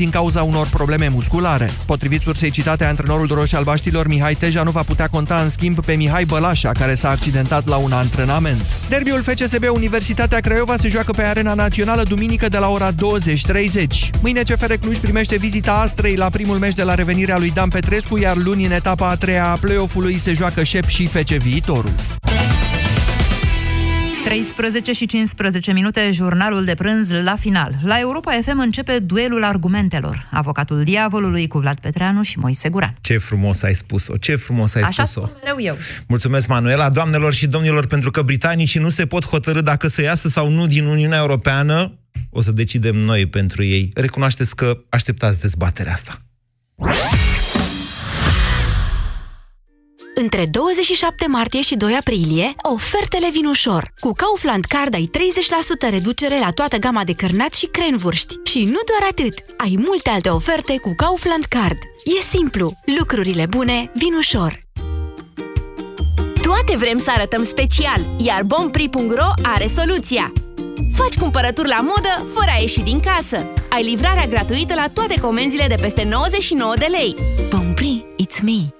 din cauza unor probleme musculare. Potrivit sursei citate, antrenorul roșii-albaștilor Mihai Teja nu va putea conta în schimb pe Mihai Bălașa, care s-a accidentat la un antrenament. Derbiul FCSB Universitatea Craiova se joacă pe Arena Națională duminică de la ora 20.30. Mâine CFR Cluj primește vizita Astrei la primul meci de la revenirea lui Dan Petrescu, iar luni în etapa a treia a play-off-ului se joacă Șep și FC Viitorul. 13 și 15 minute, jurnalul de prânz la final. La Europa FM începe duelul argumentelor. Avocatul diavolului cu Vlad Petreanu și Moise Guran. Ce frumos ai spus-o, ce frumos ai Așa spus-o. spun mereu eu. Mulțumesc, Manuela, doamnelor și domnilor, pentru că britanicii nu se pot hotărâ dacă să iasă sau nu din Uniunea Europeană. O să decidem noi pentru ei. Recunoașteți că așteptați dezbaterea asta. Între 27 martie și 2 aprilie, ofertele vin ușor. Cu Kaufland Card ai 30% reducere la toată gama de cărnați și crenvurști. Și nu doar atât, ai multe alte oferte cu Kaufland Card. E simplu, lucrurile bune vin ușor. Toate vrem să arătăm special, iar bompri.ro are soluția. Faci cumpărături la modă fără a ieși din casă. Ai livrarea gratuită la toate comenzile de peste 99 de lei. Bompri, it's me!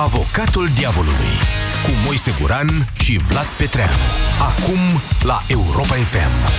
Avocatul diavolului cu Moise Guran și Vlad Petreanu. Acum la Europa FM.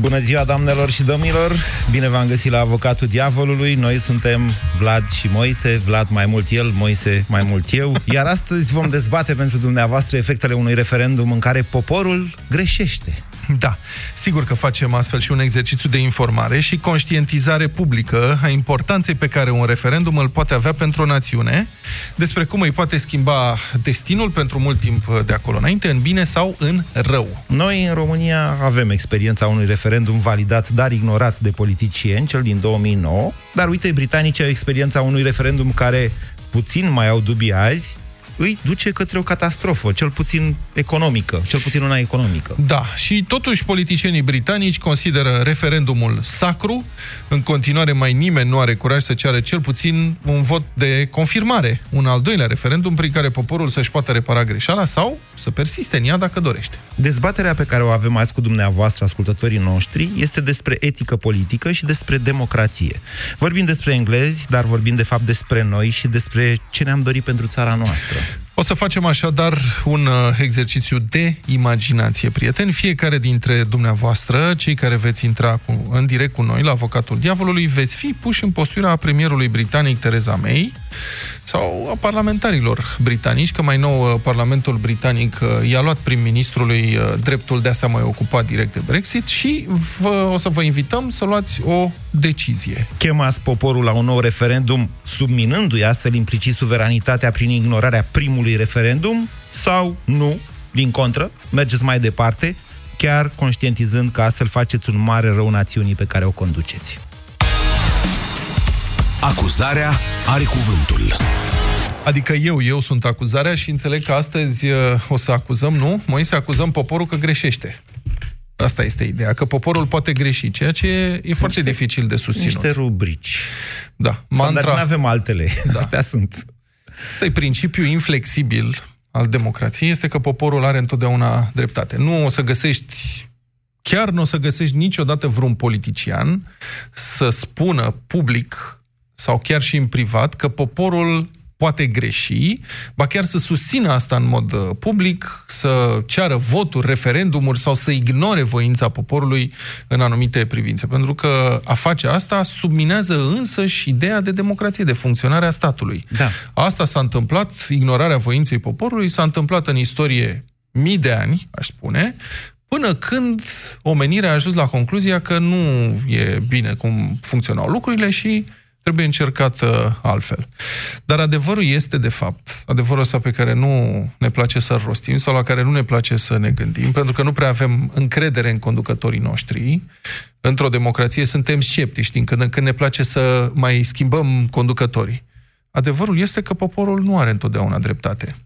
Bună ziua, doamnelor și domnilor! Bine v-am găsit la Avocatul Diavolului. Noi suntem Vlad și Moise, Vlad mai mult el, Moise mai mult eu. Iar astăzi vom dezbate pentru dumneavoastră efectele unui referendum în care poporul greșește. Da, sigur că facem astfel și un exercițiu de informare și conștientizare publică a importanței pe care un referendum îl poate avea pentru o națiune, despre cum îi poate schimba destinul pentru mult timp de acolo înainte, în bine sau în rău. Noi, în România, avem experiența unui referendum validat, dar ignorat de politicieni, cel din 2009, dar uite, britanicii au experiența unui referendum care puțin mai au dubii azi, îi duce către o catastrofă, cel puțin economică, cel puțin una economică. Da, și totuși politicienii britanici consideră referendumul sacru. În continuare, mai nimeni nu are curaj să ceară cel puțin un vot de confirmare, un al doilea referendum prin care poporul să-și poată repara greșeala sau să persiste în ea dacă dorește. Dezbaterea pe care o avem azi cu dumneavoastră, ascultătorii noștri, este despre etică politică și despre democrație. Vorbim despre englezi, dar vorbim de fapt despre noi și despre ce ne-am dorit pentru țara noastră. O să facem așadar un uh, exercițiu de imaginație, prieteni. Fiecare dintre dumneavoastră, cei care veți intra cu, în direct cu noi la Avocatul Diavolului, veți fi puși în postura premierului britanic Theresa May sau a parlamentarilor britanici, că mai nou uh, Parlamentul britanic uh, i-a luat prim-ministrului uh, dreptul de a se mai ocupa direct de Brexit și vă, o să vă invităm să luați o decizie. Chemați poporul la un nou referendum, subminându-i astfel implicit suveranitatea prin ignorarea primului referendum, sau nu, din contră, mergeți mai departe, chiar conștientizând că astfel faceți un mare rău națiunii pe care o conduceți. Acuzarea are cuvântul. Adică eu, eu sunt acuzarea și înțeleg că astăzi uh, o să acuzăm, nu? Noi să acuzăm poporul că greșește. Asta este ideea, că poporul poate greși, ceea ce e, e foarte niște- dificil de susținut. Niște rubrici. Da, Mantra... mantra, Nu avem altele. Da. Astea sunt. Asta e principiul inflexibil al democrației, este că poporul are întotdeauna dreptate. Nu o să găsești, chiar nu o să găsești niciodată vreun politician să spună public sau chiar și în privat că poporul poate greși, ba chiar să susțină asta în mod uh, public, să ceară voturi, referendumuri sau să ignore voința poporului în anumite privințe. Pentru că a face asta subminează însă și ideea de democrație, de funcționare a statului. Da. Asta s-a întâmplat, ignorarea voinței poporului s-a întâmplat în istorie mii de ani, aș spune, până când omenirea a ajuns la concluzia că nu e bine cum funcționau lucrurile și trebuie încercat uh, altfel. Dar adevărul este, de fapt, adevărul ăsta pe care nu ne place să-l rostim sau la care nu ne place să ne gândim, pentru că nu prea avem încredere în conducătorii noștri. Într-o democrație suntem sceptici din când în când ne place să mai schimbăm conducătorii. Adevărul este că poporul nu are întotdeauna dreptate.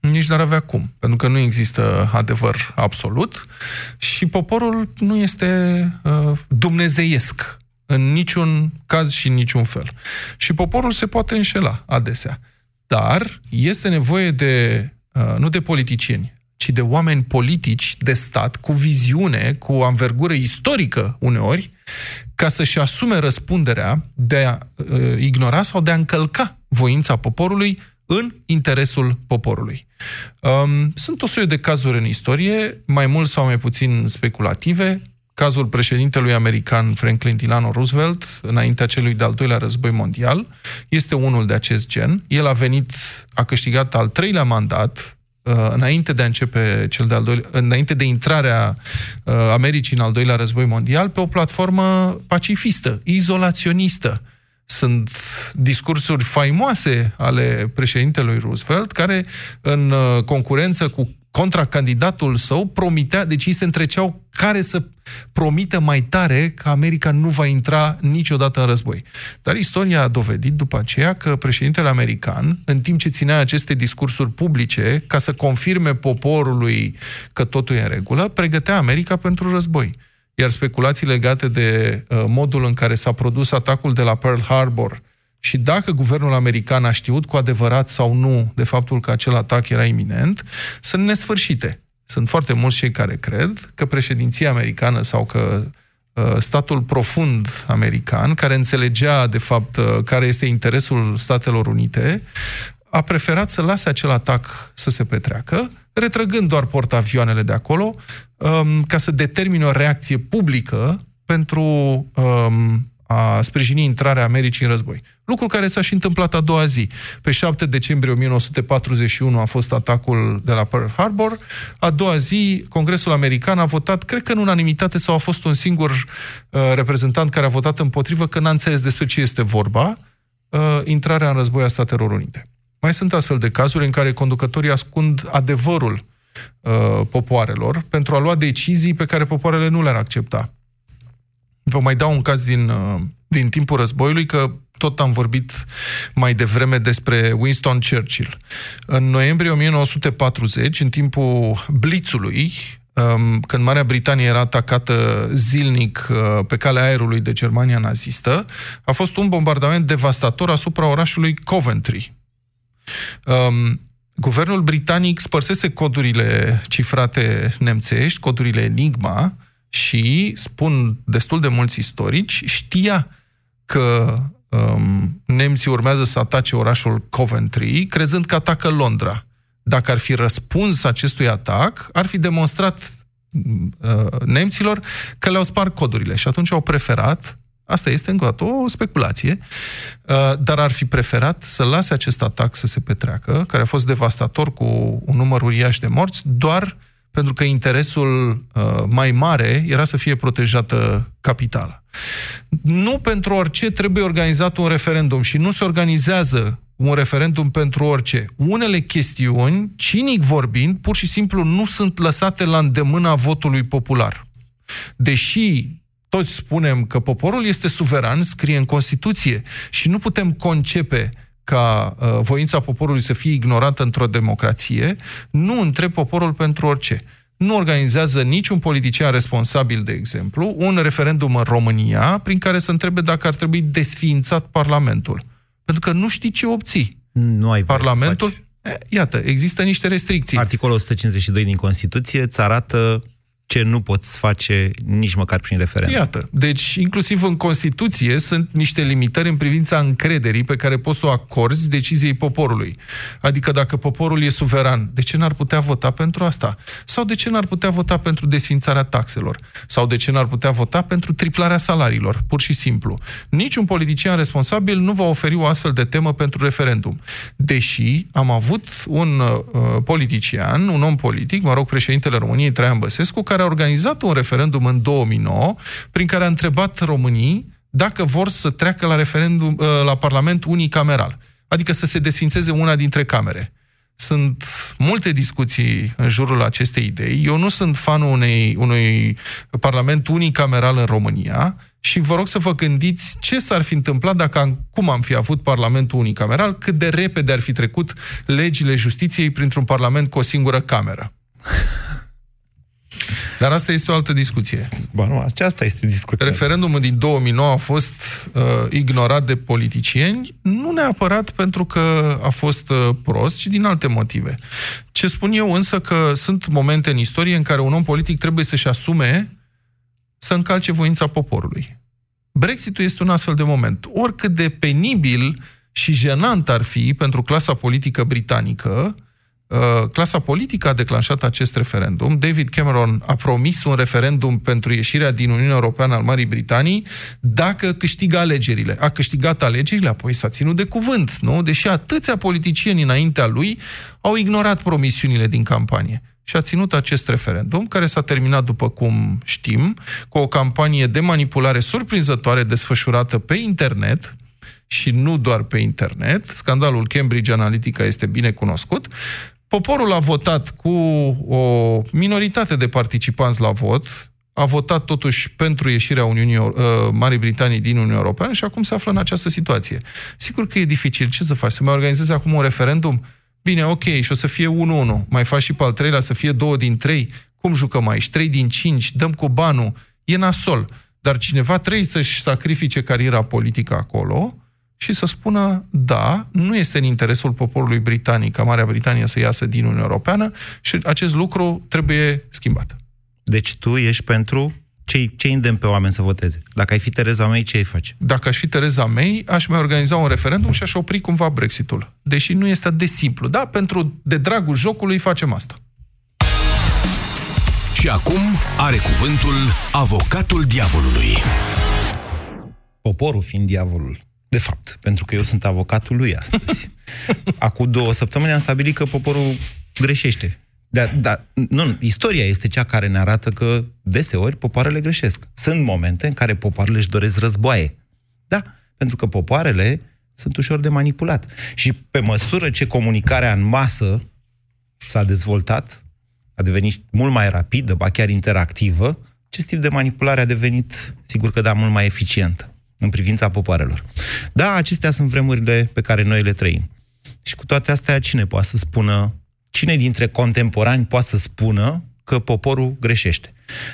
Nici n-ar avea cum, pentru că nu există adevăr absolut și poporul nu este uh, dumnezeiesc în niciun caz și în niciun fel. Și poporul se poate înșela adesea. Dar este nevoie de uh, nu de politicieni, ci de oameni politici de stat, cu viziune, cu anvergură istorică uneori, ca să-și asume răspunderea de a uh, ignora sau de a încălca voința poporului în interesul poporului. Um, sunt o serie de cazuri în istorie, mai mult sau mai puțin speculative. Cazul președintelui american Franklin Delano Roosevelt, înaintea celui de-al doilea război mondial, este unul de acest gen. El a venit, a câștigat al treilea mandat, uh, înainte de a începe cel de-al doilea, înainte de intrarea uh, Americii în al doilea război mondial, pe o platformă pacifistă, izolaționistă, sunt discursuri faimoase ale președintelui Roosevelt, care în uh, concurență cu contracandidatul său promitea, deci ei se întreceau care să promită mai tare că America nu va intra niciodată în război. Dar istoria a dovedit după aceea că președintele american, în timp ce ținea aceste discursuri publice, ca să confirme poporului că totul e în regulă, pregătea America pentru război iar speculații legate de uh, modul în care s-a produs atacul de la Pearl Harbor și dacă guvernul american a știut cu adevărat sau nu de faptul că acel atac era iminent, sunt nesfârșite. Sunt foarte mulți cei care cred că președinția americană sau că uh, statul profund american, care înțelegea de fapt uh, care este interesul Statelor Unite, a preferat să lase acel atac să se petreacă, retrăgând doar portavioanele de acolo, um, ca să determine o reacție publică pentru um, a sprijini intrarea Americii în război. Lucru care s-a și întâmplat a doua zi. Pe 7 decembrie 1941 a fost atacul de la Pearl Harbor. A doua zi, Congresul American a votat, cred că în unanimitate sau a fost un singur uh, reprezentant care a votat împotrivă, că n-a înțeles despre ce este vorba, uh, intrarea în război a Statelor Unite. Mai sunt astfel de cazuri în care conducătorii ascund adevărul uh, popoarelor pentru a lua decizii pe care popoarele nu le-ar accepta. Vă mai dau un caz din, uh, din timpul războiului, că tot am vorbit mai devreme despre Winston Churchill. În noiembrie 1940, în timpul blitzului, um, când Marea Britanie era atacată zilnic uh, pe calea aerului de Germania nazistă, a fost un bombardament devastator asupra orașului Coventry, Um, guvernul britanic spărsese codurile cifrate nemțești, codurile Enigma, și, spun destul de mulți istorici, știa că um, nemții urmează să atace orașul Coventry, crezând că atacă Londra. Dacă ar fi răspuns acestui atac, ar fi demonstrat uh, nemților că le-au spart codurile și atunci au preferat Asta este încă o dată o speculație, uh, dar ar fi preferat să lase acest atac să se petreacă, care a fost devastator cu un număr uriaș de morți, doar pentru că interesul uh, mai mare era să fie protejată capitala. Nu pentru orice trebuie organizat un referendum și nu se organizează un referendum pentru orice. Unele chestiuni, cinic vorbind, pur și simplu nu sunt lăsate la îndemâna votului popular. Deși toți spunem că poporul este suveran, scrie în Constituție și nu putem concepe ca uh, voința poporului să fie ignorată într-o democrație, nu întreb poporul pentru orice. Nu organizează niciun politician responsabil, de exemplu, un referendum în România prin care să întrebe dacă ar trebui desființat Parlamentul. Pentru că nu știi ce obții. Nu ai Parlamentul, iată, există niște restricții. Articolul 152 din Constituție îți arată ce nu poți face nici măcar prin referendum. Iată, deci inclusiv în Constituție sunt niște limitări în privința încrederii pe care poți să o acorzi deciziei poporului. Adică dacă poporul e suveran, de ce n-ar putea vota pentru asta? Sau de ce n-ar putea vota pentru desfințarea taxelor? Sau de ce n-ar putea vota pentru triplarea salariilor? Pur și simplu. Niciun politician responsabil nu va oferi o astfel de temă pentru referendum. Deși am avut un uh, politician, un om politic, mă rog, președintele României, Traian Băsescu, care care a organizat un referendum în 2009, prin care a întrebat românii dacă vor să treacă la referendum uh, la Parlament unicameral, adică să se desfințeze una dintre camere. Sunt multe discuții în jurul acestei idei. Eu nu sunt fanul unei, unui parlament unicameral în România și vă rog să vă gândiți ce s-ar fi întâmplat dacă cum am fi avut parlamentul unicameral, cât de repede ar fi trecut legile justiției printr-un parlament cu o singură cameră. Dar asta este o altă discuție. Ba nu, aceasta este discuția. Referendumul din 2009 a fost uh, ignorat de politicieni, nu neapărat pentru că a fost uh, prost, ci din alte motive. Ce spun eu însă că sunt momente în istorie în care un om politic trebuie să-și asume să încalce voința poporului. Brexitul este un astfel de moment. Oricât de penibil și jenant ar fi pentru clasa politică britanică, uh, clasa politică a declanșat acest referendum. David Cameron a promis un referendum pentru ieșirea din Uniunea Europeană al Marii Britanii dacă câștigă alegerile. A câștigat alegerile, apoi s-a ținut de cuvânt, nu? Deși atâția politicieni înaintea lui au ignorat promisiunile din campanie și a ținut acest referendum, care s-a terminat, după cum știm, cu o campanie de manipulare surprinzătoare desfășurată pe internet, și nu doar pe internet. Scandalul Cambridge Analytica este bine cunoscut. Poporul a votat cu o minoritate de participanți la vot, a votat totuși pentru ieșirea Uniunii, uh, Marii Britanii din Uniunea Europeană și acum se află în această situație. Sigur că e dificil. Ce să faci? Să mai organizezi acum un referendum? Bine, ok, și o să fie 1-1. Mai faci și pe al treilea să fie 2 din 3. Cum jucăm aici? 3 din 5, dăm cu banul. E nasol. Dar cineva trebuie să-și sacrifice cariera politică acolo și să spună, da, nu este în interesul poporului britanic ca Marea Britanie să iasă din Uniunea Europeană și acest lucru trebuie schimbat. Deci tu ești pentru ce, ce îndemn pe oameni să voteze? Dacă ai fi Tereza May, ce ai face? Dacă aș fi Tereza May, aș mai organiza un referendum și aș opri cumva Brexitul. Deși nu este de simplu. Da, pentru de dragul jocului facem asta. Și acum are cuvântul avocatul diavolului. Poporul fiind diavolul. De fapt, pentru că eu sunt avocatul lui astăzi. Acum două săptămâni am stabilit că poporul greșește. Dar, da, nu, istoria este cea care ne arată că deseori popoarele greșesc. Sunt momente în care popoarele își doresc războaie. Da, pentru că popoarele sunt ușor de manipulat. Și pe măsură ce comunicarea în masă s-a dezvoltat, a devenit mult mai rapidă, ba chiar interactivă, acest tip de manipulare a devenit, sigur că da, mult mai eficientă în privința popoarelor. Da, acestea sunt vremurile pe care noi le trăim. Și cu toate astea, cine poate să spună, cine dintre contemporani poate să spună că poporul greșește?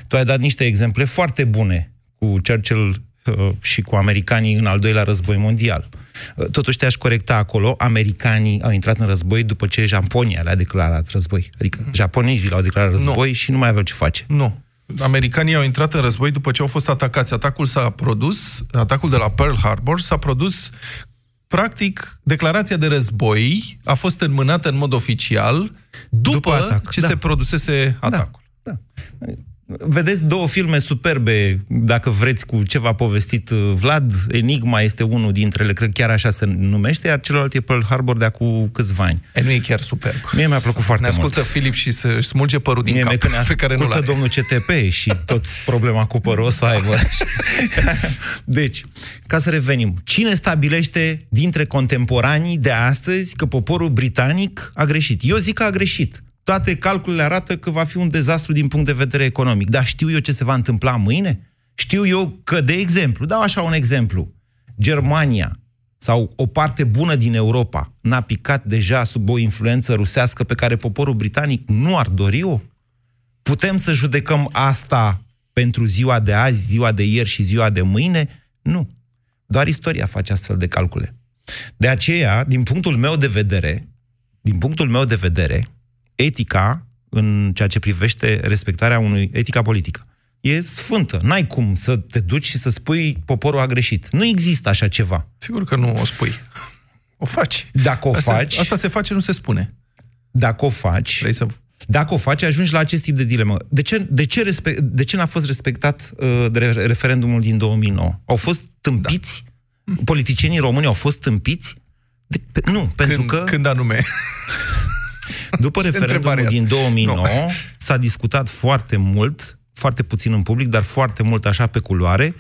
Tu ai dat niște exemple foarte bune cu Churchill uh, și cu americanii în al doilea război mondial. Uh, totuși te-aș corecta acolo, americanii au intrat în război după ce Japonia le-a declarat război. Adică japonezii l-au declarat război nu. și nu mai aveau ce face. Nu americanii au intrat în război după ce au fost atacați. Atacul s-a produs, atacul de la Pearl Harbor s-a produs practic, declarația de război a fost înmânată în mod oficial după, după atac. ce da. se produsese da. atacul. Da. Da vedeți două filme superbe, dacă vreți, cu ce v-a povestit uh, Vlad. Enigma este unul dintre ele, cred chiar așa se numește, iar celălalt e Pearl Harbor de acum câțiva ani. E, nu e chiar superb. Mie mi-a plăcut foarte ne mult. Ne ascultă Filip și să smulge părul din Mie cap, că pe care nu l domnul CTP și tot problema cu părul o să aibă. deci, ca să revenim, cine stabilește dintre contemporanii de astăzi că poporul britanic a greșit? Eu zic că a greșit toate calculele arată că va fi un dezastru din punct de vedere economic. Dar știu eu ce se va întâmpla mâine? Știu eu că, de exemplu, dau așa un exemplu, Germania sau o parte bună din Europa n-a picat deja sub o influență rusească pe care poporul britanic nu ar dori-o? Putem să judecăm asta pentru ziua de azi, ziua de ieri și ziua de mâine? Nu. Doar istoria face astfel de calcule. De aceea, din punctul meu de vedere, din punctul meu de vedere, etica în ceea ce privește respectarea unui etica politică. E sfântă. N-ai cum să te duci și să spui poporul a greșit. Nu există așa ceva. Sigur că nu o spui. O faci. Dacă o asta, faci... Asta se face, nu se spune. Dacă o faci... Vrei să... Dacă o faci, ajungi la acest tip de dilemă. De ce, de ce, respect, de ce n-a fost respectat uh, de referendumul din 2009? Au fost tâmpiți? Da. Politicienii români au fost tâmpiți? De, pe, nu, pentru când, că... Când anume? După referendumul din 2009 no. s-a discutat foarte mult, foarte puțin în public, dar foarte mult așa pe culoare,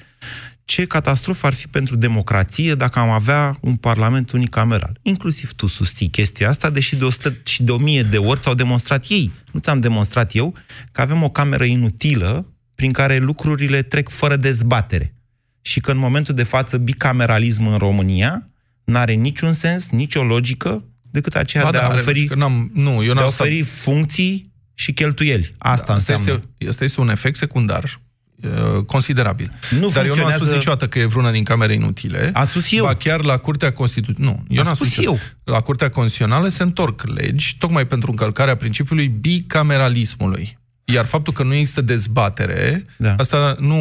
ce catastrofă ar fi pentru democrație dacă am avea un parlament unicameral. Inclusiv tu susții chestia asta, deși de 100 și de 1000 de ori ți-au demonstrat ei. Nu ți-am demonstrat eu că avem o cameră inutilă prin care lucrurile trec fără dezbatere. Și că în momentul de față bicameralism în România n-are niciun sens, nicio logică, decât aceea ba de, da, a oferi, n-am, nu, eu de a oferi funcții și cheltuieli. Asta Da, asta, înseamnă. este, asta este un efect secundar uh, considerabil. Nu Dar eu nu am spus funcționează- niciodată că e vreuna din camere inutile. Am spus eu. Ba chiar la Curtea Constituțională... Nu, eu Am n-am spus spus eu. La Curtea Constituțională se întorc legi tocmai pentru încălcarea principiului bicameralismului. Iar faptul că nu există dezbatere, Da. asta nu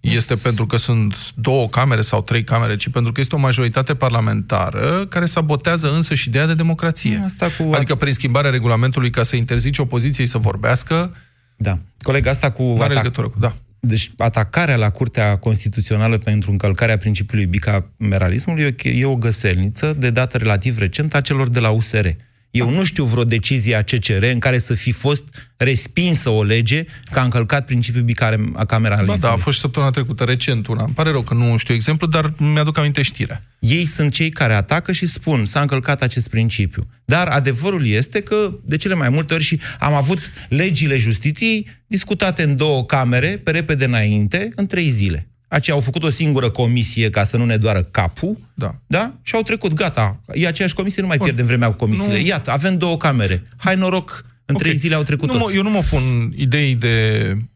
este pentru că sunt două camere sau trei camere, ci pentru că este o majoritate parlamentară care sabotează însă și ideea de democrație. Asta cu- Adică prin schimbarea regulamentului ca să interzice opoziției să vorbească, Da. Coleg, asta cu... nu are atac- legătură cu... Da. Deci atacarea la Curtea Constituțională pentru încălcarea principiului bicameralismului e o- e o găselniță de dată relativ recentă a celor de la USR. Eu nu știu vreo decizie a CCR în care să fi fost respinsă o lege că a încălcat principiul Ba bicameralismului. da, a fost și săptămâna trecută, recent una. Îmi pare rău că nu știu exemplu, dar mi-aduc aminte știrea. Ei sunt cei care atacă și spun s-a încălcat acest principiu. Dar adevărul este că, de cele mai multe ori, și am avut legile justiției discutate în două camere, pe repede înainte, în trei zile. Aceia au făcut o singură comisie ca să nu ne doară capul, Da. da? Și au trecut, gata. E aceeași comisie, nu mai pierdem vremea cu comisiile. Nu. Iată, avem două camere. Hai noroc, în Ok. trei zile au trecut nu mă, toți. Eu nu mă pun idei de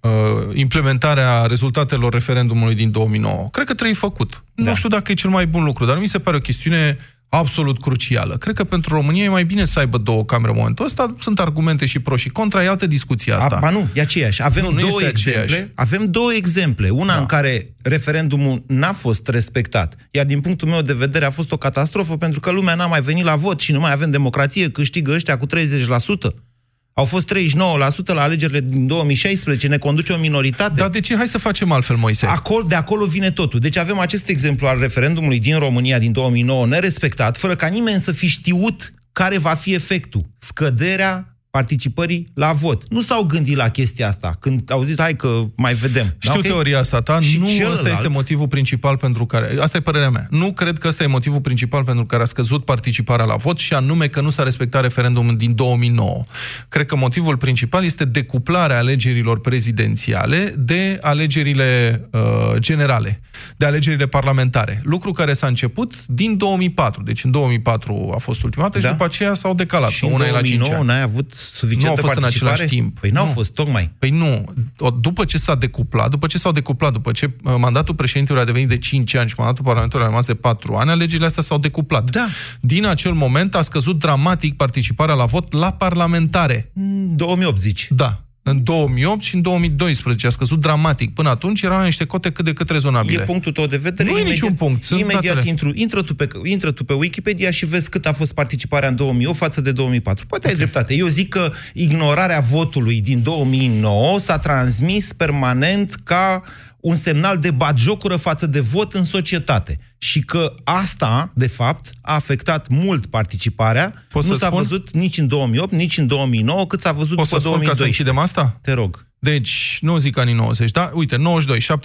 uh, implementarea rezultatelor referendumului din 2009. Cred că trebuie făcut. Da. Nu știu dacă e cel mai bun lucru, dar nu mi se pare o chestiune absolut crucială. Cred că pentru România e mai bine să aibă două camere în momentul ăsta. Sunt argumente și pro și contra, e altă discuție asta. A, ba nu, e aceeași. Avem Nu, nu două este exemple. aceeași. Avem două exemple. Una Da. în care referendumul n-a fost respectat, iar din punctul meu de vedere a fost o catastrofă pentru că lumea n-a mai venit la vot și nu mai avem democrație, câștigă ăștia cu 30%. Au fost 39% la alegerile din 2016, ne conduce o minoritate. Dar de ce? Hai să facem altfel, Moise. Acolo, de acolo vine totul. Deci avem acest exemplu al referendumului din România din 2009 nerespectat, fără ca nimeni să fi știut care va fi efectul. Scăderea participării la vot. Nu s-au gândit la chestia asta când au zis hai că mai vedem. Știu Da, ok? teoria asta ta, Și nu celălalt? ăsta este motivul principal pentru care... Asta e părerea mea. Nu cred că ăsta e motivul principal pentru care a scăzut participarea la vot și anume că nu s-a respectat referendumul din 2009. Cred că motivul principal este decuplarea alegerilor prezidențiale de alegerile uh, generale, de alegerile parlamentare. Lucru care s-a început din 2004. Deci în 2004 a fost ultima dată Da. și după aceea s-au decalat. Și că în una e la 5 2009 ani. n-ai avut suficientă Nu au fost în participare? același timp. Păi n-au Nu. fost, tocmai. Păi nu. O- După ce s-a decuplat, după ce s-au decuplat, după ce uh, mandatul președintelui a devenit de 5 ani și mandatul parlamentului a rămas de 4 ani, alegerile astea s-au decuplat. Da. Din acel moment a scăzut dramatic participarea la vot la parlamentare. În 2008, zici. Da. În 2008 și în 2012 a scăzut dramatic. Până atunci erau la niște cote cât de cât rezonabile. E punctul tău de vedere. Nu e niciun punct, sunt imediat datele. intru, intră, tu pe, intră tu pe Wikipedia și vezi cât a fost participarea în 2008 față de 2004. Poate ai dreptate. Eu zic că ignorarea votului din 2009 s-a transmis permanent ca un semnal de batjocură față de vot în societate. Și că asta, de fapt, a afectat mult participarea. Pot nu să s-a spun? văzut nici în 2008, nici în 2009, cât s-a văzut Poți să după spun ca să 2012. închidem asta? Te rog. Deci, nu zic anii 90, da? Uite, 92,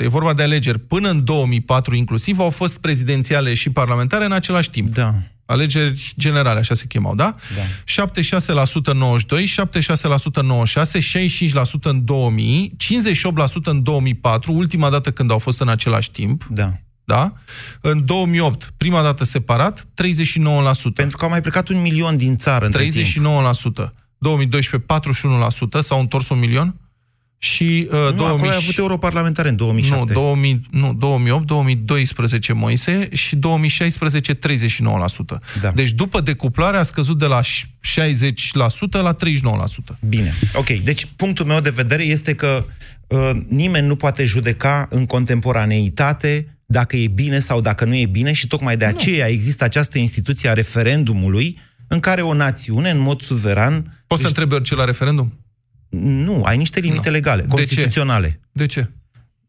76%. E vorba de alegeri până în 2004 inclusiv, au fost prezidențiale și parlamentare în același timp. Da. Alegeri generale, așa se chemau, da? Da. 76% în 92, 76% în 96, 65% în 2000, 58% în 2004, ultima dată când au fost în același timp, Da. da? În 2008, prima dată separat, 39%. Pentru că au mai plecat un milion din țară între timp. 39%. 2012, 41%, s-au întors un milion. Și uh, Nu, 2000 acolo ai avut europarlamentare în 2007. nu, 2000, nu, 2008, 2012 Moise și 2016 39%. Da. Deci după decuplare a scăzut de la 60% la 39%. Bine, ok. Deci punctul meu de vedere este că uh, nimeni nu poate judeca în contemporaneitate dacă e bine sau dacă nu e bine și tocmai de aceea există această instituție a referendumului în care o națiune, în mod suveran, Poți să întrebi orice la referendum? Nu, ai niște limite Nu. legale, De ce? constituționale. De ce?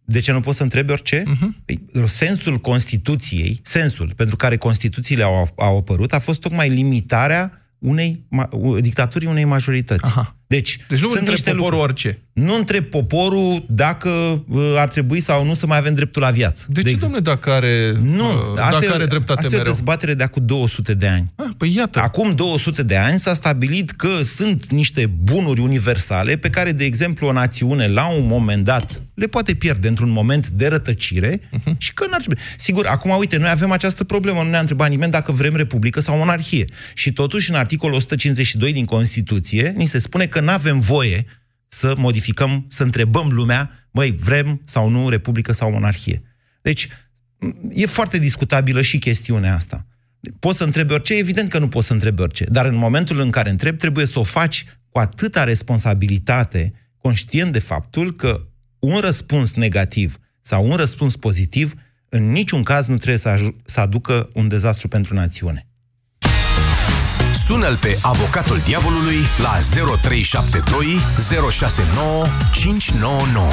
De ce nu poți să întrebi orice? Mhm. Păi, sensul Constituției, sensul pentru care Constituțiile au, au apărut, a fost tocmai limitarea unei ma- u- dictaturii unei majorități. Aha. Deci, Deci nu sunt întreb niște poporul lucruri. orice. Nu întreb poporul dacă uh, ar trebui sau nu să mai avem dreptul la viață. De, ce, exemplu. domnule, dacă are, Nu, uh, asta, dacă e, are dreptate asta e o mereu? dezbatere de acum 200 de ani. Ah, păi iată. Acum 200 de ani s-a stabilit că sunt niște bunuri universale pe care, de exemplu, o națiune, la un moment dat, le poate pierde într-un moment de rătăcire Mhm. și că n-ar trebui. Sigur, acum, uite, noi avem această problemă, nu ne-a întrebat nimeni dacă vrem republică sau monarhie. Și totuși, în articolul 152 din Constituție, ni se spune că că nu avem voie să modificăm, să întrebăm lumea, măi, vrem sau nu republică sau monarhie. Deci, e foarte discutabilă și chestiunea asta. Poți să întrebi orice? Evident că nu poți să întrebi orice. Dar în momentul în care întrebi, trebuie să o faci cu atâta responsabilitate, conștient de faptul că un răspuns negativ sau un răspuns pozitiv în niciun caz nu trebuie să, să aducă un dezastru pentru națiune. Sună-l pe avocatul diavolului la 0372 069 599.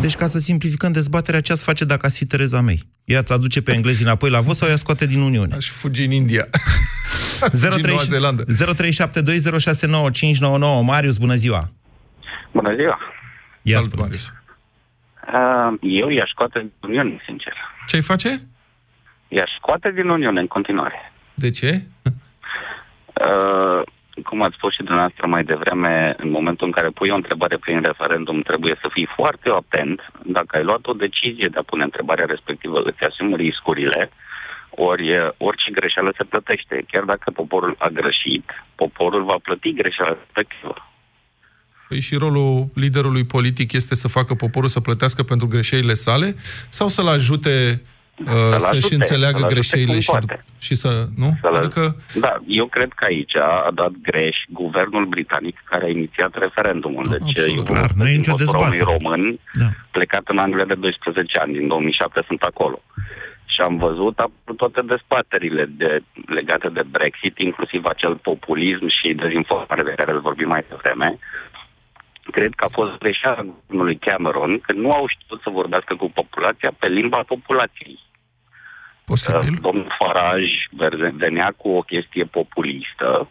Deci, ca să simplificăm dezbaterea, ce ați face dacă ați fi Tereza May? Ea îți aduce pe englezi înapoi la vot sau ea scoate din Uniune? Aș fugi în India. 0372069599 Marius, bună ziua! Bună ziua! Ia Salut, Marius. Uh, eu i-aș scoate din Uniune, sincer. Ce-ai face? I-aș scoate din Uniune în continuare. De ce? Uh, cum ați spus și dumneavoastră mai devreme, în momentul în care pui o întrebare prin referendum, trebuie să fii foarte atent. Dacă ai luat o decizie de a pune întrebarea respectivă, îți asumi riscurile, ori orice greșeală se plătește. Chiar dacă poporul a greșit, poporul va plăti greșeala respectivă. Păi și rolul liderului politic este să facă poporul să plătească pentru greșelile sale sau să-l ajute uh, să-și ajute, înțeleagă să-l ajute greșelile cum și, poate. și să... Nu? Să-l- Adică, Da, eu cred că aici a dat greș guvernul britanic care a inițiat referendumul. Deci Absolut, eu clar, nu e nicio din postura unui dezbatere. român Da. plecat în Anglia de 12 ani, din 2007 sunt acolo. Și am văzut absolut toate dezbaterile de, legate de Brexit, inclusiv acel populism și dezinformare de care îl vorbim mai devreme. Cred că a fost greșeala guvernului Cameron că nu au știut să vorbească cu populația pe limba populației. Posibil. Uh, Domnul Faraj venea cu o chestie populistă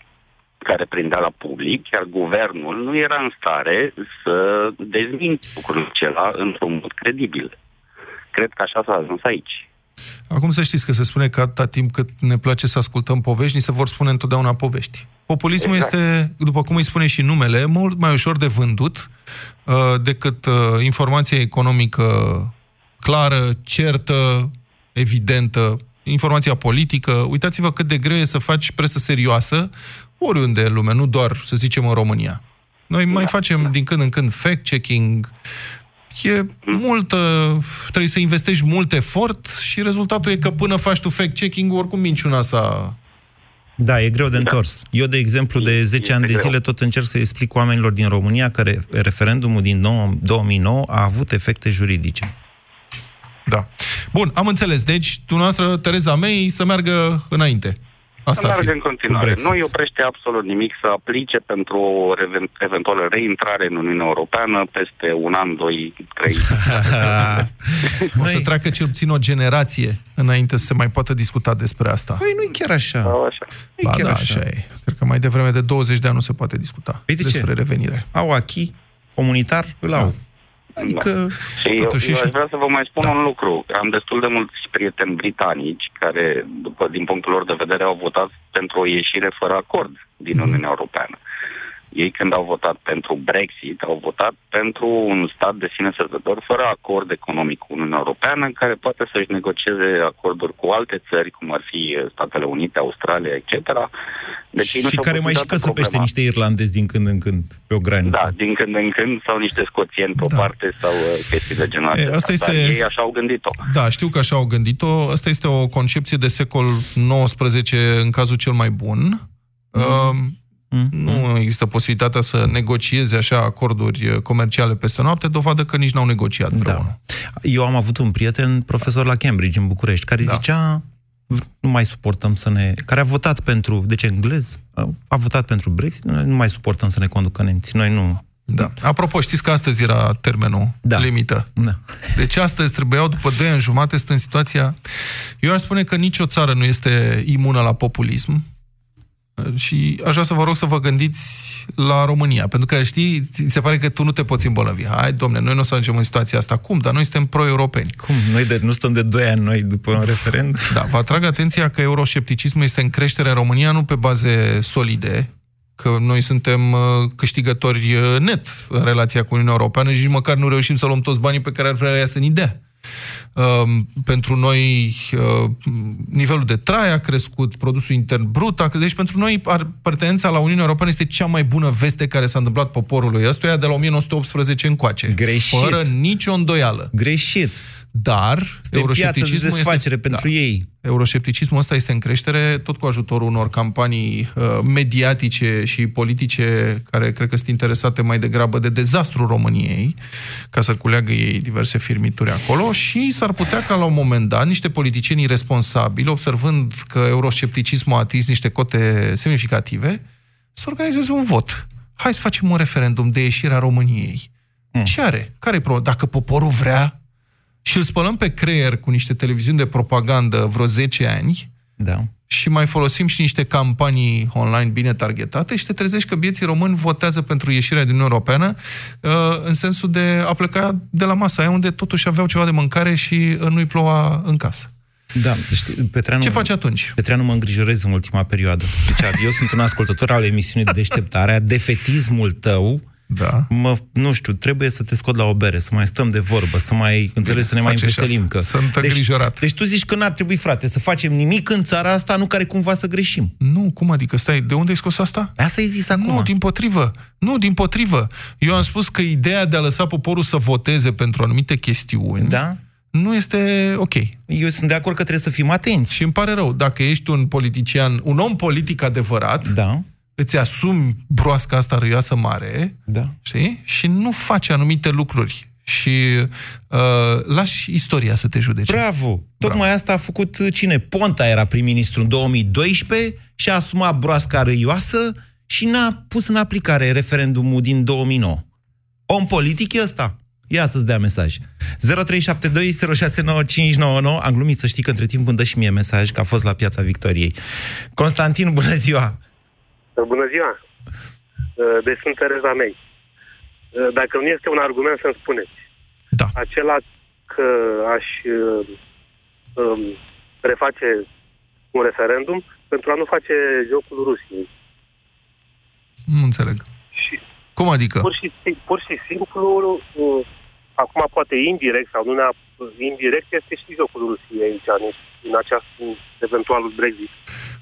care prindea la public, iar guvernul nu era în stare să dezminte lucrul acela într-un mod credibil. Cred că așa s-a ajuns aici. Acum să știți că se spune că atâta timp cât ne place să ascultăm povești, ni se vor spune întotdeauna povești. Populismul Exact. este, după cum îi spune și numele, mult mai ușor de vândut uh, decât uh, informația economică clară, certă, evidentă, informația politică. Uitați-vă cât de greu e să faci presă serioasă oriunde în lume, nu doar, să zicem, în România. Noi mai facem din când în când fact-checking, e multă, trebuie să investești mult efort și rezultatul e că până faci tu fact-checking, oricum minciuna s-a... Da, e greu de întors. Eu, de exemplu, de 10 Este ani de greu. zile tot încerc să explic oamenilor din România că re- referendumul din nou- 2009 a avut efecte juridice. Da. Bun, am înțeles. Deci, dumneavoastră, Tereza May, să meargă înainte. Asta Să ar fi. meargă în cu continuare. Brexit. Nu îi oprește absolut nimic să aplice pentru o reven- eventuală reintrare în Uniunea Europeană peste un an, doi, trei. O să treacă cel puțin o generație înainte să se mai poată discuta despre asta. Păi nu-i chiar așa. Sau așa. Nu-i Ba chiar da, așa. așa e. Cred că mai devreme de 20 de ani nu se poate discuta Păi de ce? despre revenire. Au achi comunitar, îl au. Adică, Și eu, Totuși eu și- aș vrea să vă mai spun un lucru. Am destul de mulți prieteni britanici care, după, din punctul lor de vedere, au votat pentru o ieșire fără acord din Uniunea Europeană. Ei, când au votat pentru Brexit, au votat pentru un stat de sine săzător, fără acord economic cu Uniunea Europeană, care poate să-și negocieze acorduri cu alte țări, cum ar fi eh, Statele Unite, Australia, etc. Deci, ei nu și și-au care pus mai și niciodată căsăpește problema. niște irlandezi din când în când pe o graniță. Da, din când în când, sau niște scoțieni pe o Da. parte, sau uh, chestii de genul E, acesta. asta Dar este- ei așa au gândit-o. Da, știu că așa au gândit-o. Asta este o concepție de secol XIX în cazul cel mai bun. Mm. Mm. Nu există posibilitatea să negocieze așa acorduri eh, comerciale peste noapte, dovadă că nici n-au negociat împreună. Eu am avut un prieten, profesor la Cambridge, în București, care Da. zicea nu mai suportăm să ne... care a votat pentru, deci englez, a votat pentru Brexit, noi nu mai suportăm să ne conducă nemții, noi nu... Da. Apropo, știți că astăzi era termenul Da. limită. Da. Deci astăzi trebuiau, după 2 ani jumate, sunt în situația... Eu aș spune că nicio țară nu este imună la populism și aș vrea să vă rog să vă gândiți la România, pentru că știi, ți se pare că tu nu te poți îmbolnăvi. Hai, domne, noi nu o să ajungem în situația asta. Cum? Dar noi suntem pro-europeni. Cum? Noi de, nu stăm de 2 ani noi după un referendum? Da, vă atrag atenția că euroscepticismul este în creștere în România nu pe baze solide, că noi suntem uh, câștigători uh, net în relația cu Uniunea Europeană și nici măcar nu reușim să luăm toți banii pe care ar vrea ea să ni dea. Um, pentru noi uh, nivelul de trai a crescut, produsul intern brut a Deci pentru noi pertenența la Uniunea Europeană este cea mai bună veste care s-a întâmplat poporului ăstuia de la 1918 încoace. Greșit. Fără nicio îndoială. Greșit. Dar este euroscepticismul de este, pentru da, ei. Euroscepticismul ăsta este în creștere tot cu ajutorul unor campanii uh, mediatice și politice care cred că sunt interesate mai degrabă de dezastru României, ca să culeagă ei diverse firmituri acolo și s-ar putea ca la un moment dat niște politicieni responsabili, observând că euroscepticismul a atins niște cote semnificative, să organizeze un vot. Hai să facem un referendum de ieșirea României. Hmm. Ce are? Care e Dacă poporul vrea, și îl spălăm pe creier cu niște televiziuni de propagandă vreo 10 ani da. și mai folosim și niște campanii online bine targetate și te trezești că bieții români votează pentru ieșirea din Uniunea Europeană uh, în sensul de a pleca de la masa aia unde totuși aveau ceva de mâncare și uh, nu-i ploua în casă. Da, știi, Petreanu, Ce faci atunci? Petreanu mă îngrijorez în ultima perioadă. Deci eu sunt un ascultător al emisiunii de deșteptare, defetismul tău da. mă, nu știu, trebuie să te scot la o bere, să mai stăm de vorbă, să mai, înțelegi, să ne mai înveselim. Că... Sunt deci, îngrijorat. Deci tu zici că n-ar trebui, frate, să facem nimic în țara asta, nu care cumva să greșim. Nu, cum adică? Stai, de unde ai scos asta? Asta ai zis acum. Nu, din potrivă. Nu, din potrivă. Eu am spus că ideea de a lăsa poporul să voteze pentru anumite chestiuni da? nu este ok. Eu sunt de acord că trebuie să fim atenți. Și îmi pare rău, dacă ești un politician, un om politic adevărat, da îți asumi broasca asta râioasă mare, da. știi? Și nu faci anumite lucruri. Și uh, lași istoria să te judece. Bravo! Tocmai Bravo. asta a făcut cine? Ponta era prim-ministru în 2012 și a asumat broasca râioasă și n-a pus în aplicare referendumul din 2009. Om politic e ăsta. Ia să-ți dea mesaj. 0372069599. Am glumit să știi că între timp îmi dă și mie mesaj că a fost la Piața Victoriei. Constantin, bună ziua! Bună ziua! Uh, deci sunt Tereza May. Uh, dacă nu este un argument să-mi spuneți. Da. Acela că aș uh, um, reface un referendum pentru a nu face jocul Rusiei. Nu înțeleg. Și Cum adică? Pur și, pur și simplu, uh, acum poate indirect sau nu neapărat indirect, este și jocul Rusiei aici, în, în acest eventual Brexit.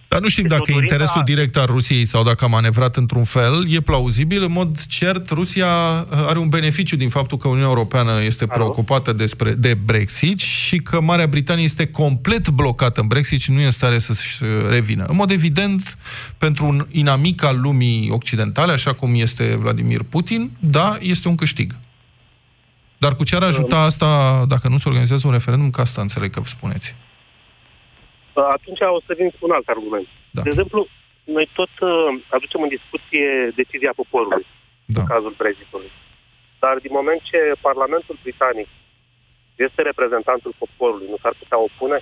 Dar nu știm deci dacă e interesul direct al Rusiei sau dacă a manevrat într-un fel. E plauzibil. În mod cert, Rusia uh, are un beneficiu din faptul că Uniunea Europeană este Alo? preocupată despre, de Brexit și că Marea Britanie este complet blocată în Brexit și nu e în stare să-și uh, revină. În mod evident, pentru un inamic al lumii occidentale, așa cum este Vladimir Putin, da, este un câștig. Dar cu ce ar ajuta asta dacă nu se organizează un referendum? Ca asta înțeleg că spuneți atunci o să vin cu un alt argument. Da. De exemplu, noi tot uh, aducem în discuție decizia poporului da. în cazul Brexitului. Dar din moment ce Parlamentul Britanic este reprezentantul poporului, nu s-ar putea opune?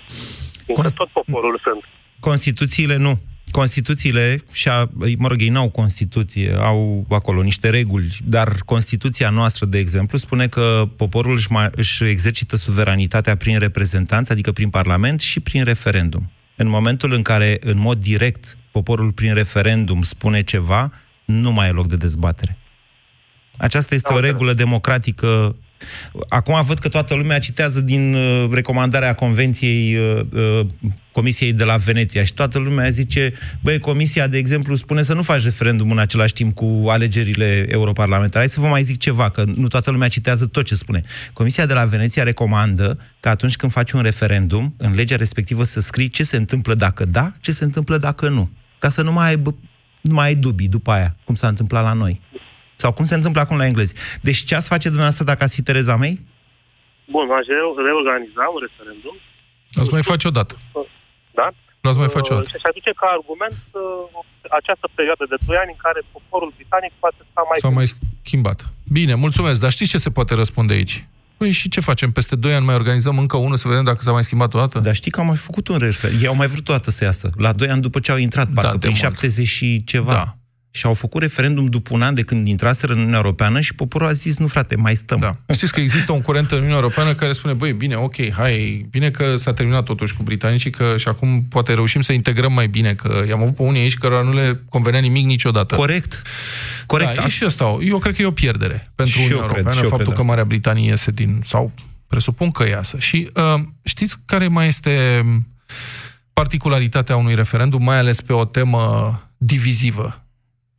Fiindcă Const- tot poporul sunt. Constituțiile nu. Constituțiile, și a, mă rog, ei n-au Constituție, au acolo niște reguli, dar Constituția noastră, de exemplu, spune că poporul își, mai, își exercită suveranitatea prin reprezentanță, adică prin Parlament și prin referendum. În momentul în care, în mod direct, poporul prin referendum spune ceva, nu mai e loc de dezbatere. Aceasta este o regulă democratică Acum văd că toată lumea citează din uh, recomandarea Convenției uh, uh, Comisiei de la Veneția și toată lumea zice, băi, Comisia, de exemplu, spune să nu faci referendum în același timp cu alegerile europarlamentare. Hai să vă mai zic ceva, că nu toată lumea citează tot ce spune. Comisia de la Veneția recomandă că atunci când faci un referendum, în legea respectivă să scrii ce se întâmplă dacă da, ce se întâmplă dacă nu. Ca să nu mai ai, nu mai ai dubii după aia, cum s-a întâmplat la noi. Sau cum se întâmplă acum la englezi. Deci ce ați face dumneavoastră dacă ați fi Tereza May? Bun, aș reorganiza un referendum. Ați mai face o dată. Da? L-ați mai face o dată. Și aș aduce ca argument uh, această perioadă de 2 ani în care poporul britanic poate sta mai... S-a mai schimbat. Bine, mulțumesc. Dar știți ce se poate răspunde aici? Păi și ce facem? Peste 2 ani mai organizăm încă unul să vedem dacă s-a mai schimbat o dată? Dar știi că am mai făcut un refer. Ei au mai vrut o dată să iasă. La 2 ani după ce au intrat, parcă da, prin 70 și ceva. Da și au făcut referendum după un an de când intraseră în Uniunea Europeană și poporul a zis, nu frate, mai stăm. Da. Știți că există un curent în Uniunea Europeană care spune, băi, bine, ok, hai, bine că s-a terminat totuși cu britanicii că și acum poate reușim să integrăm mai bine, că i-am avut pe unii aici care nu le convenea nimic niciodată. Corect. Corect. Da, e și asta, eu cred că e o pierdere pentru și Uniunea Europeană, cred, faptul că Marea Britanie iese din, sau Presupun că iasă. Și uh, știți care mai este particularitatea unui referendum, mai ales pe o temă divizivă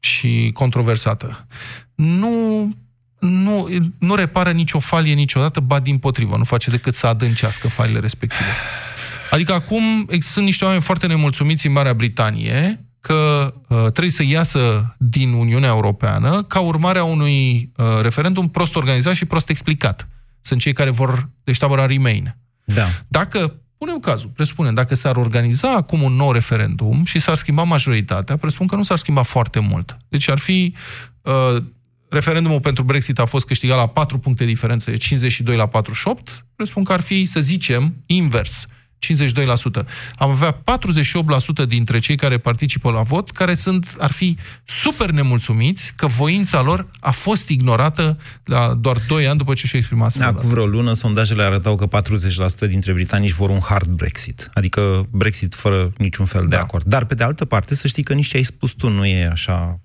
și controversată? Nu nu, nu repară nicio falie niciodată, ba din potrivă, nu face decât să adâncească faliile respective. Adică acum sunt niște oameni foarte nemulțumiți în Marea Britanie că uh, trebuie să iasă din Uniunea Europeană ca urmare a unui uh, referendum prost organizat și prost explicat. Sunt cei care vor, deci tabăra Remain. Da. Dacă, punem cazul, presupunem, dacă s-ar organiza acum un nou referendum și s-ar schimba majoritatea, presupun că nu s-ar schimba foarte mult. Deci ar fi uh, referendumul pentru Brexit a fost câștigat la 4 puncte diferență, 52 la 48, presupun că ar fi, să zicem, invers. 52%. Am avea 48% dintre cei care participă la vot care sunt, ar fi super nemulțumiți că voința lor a fost ignorată la doar 2 ani după ce și-a exprimat Da, cu vreo lună, sondajele arătau că 40% dintre britanici vor un hard Brexit, adică Brexit fără niciun fel da. de acord. Dar, pe de altă parte, să știi că nici ce ai spus tu nu e așa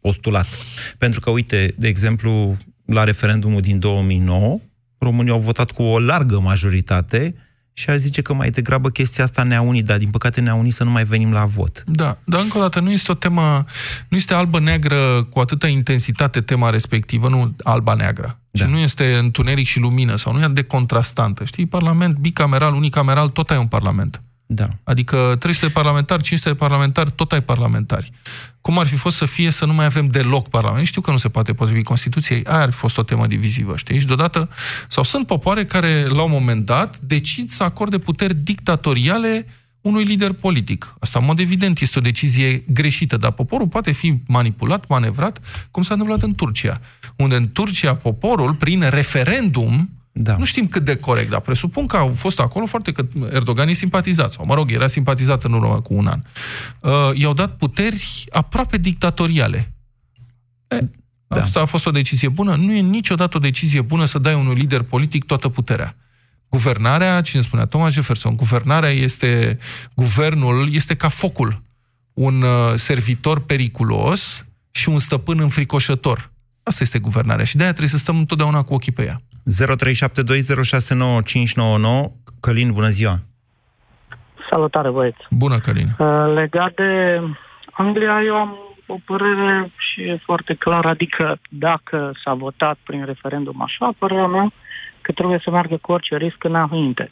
postulat. Pentru că, uite, de exemplu, la referendumul din 2009, românii au votat cu o largă majoritate și aș zice că mai degrabă chestia asta ne-a unit, dar din păcate ne-a unit să nu mai venim la vot. Da, dar încă o dată nu este o temă, nu este albă-neagră cu atâta intensitate tema respectivă, nu alba-neagră. Da. Și nu este întuneric și lumină sau nu e de contrastantă. Știi, parlament bicameral, unicameral, tot ai un parlament. Da. Adică 300 de parlamentari, 500 de parlamentari, tot ai parlamentari. Cum ar fi fost să fie să nu mai avem deloc parlament? Știu că nu se poate potrivi Constituției, aia ar fi fost o temă divizivă, știi? Și deodată, sau sunt popoare care, la un moment dat, decid să acorde puteri dictatoriale unui lider politic. Asta, în mod evident, este o decizie greșită, dar poporul poate fi manipulat, manevrat, cum s-a întâmplat în Turcia. Unde în Turcia poporul, prin referendum, da. Nu știm cât de corect, dar presupun că au fost acolo foarte că Erdogan e simpatizat, sau mă rog, era simpatizat în urmă cu un an. Uh, i-au dat puteri aproape dictatoriale. E, da. Asta a fost o decizie bună? Nu e niciodată o decizie bună să dai unui lider politic toată puterea. Guvernarea, cine spunea Thomas Jefferson, guvernarea este, guvernul este ca focul. Un uh, servitor periculos și un stăpân înfricoșător. Asta este guvernarea și de-aia trebuie să stăm întotdeauna cu ochii pe ea. 0372069599 Călin, bună ziua! Salutare, băieți! Bună, Călin! Uh, legat de Anglia, eu am o părere și e foarte clar, adică dacă s-a votat prin referendum așa, părerea mea că trebuie să meargă cu orice risc înainte.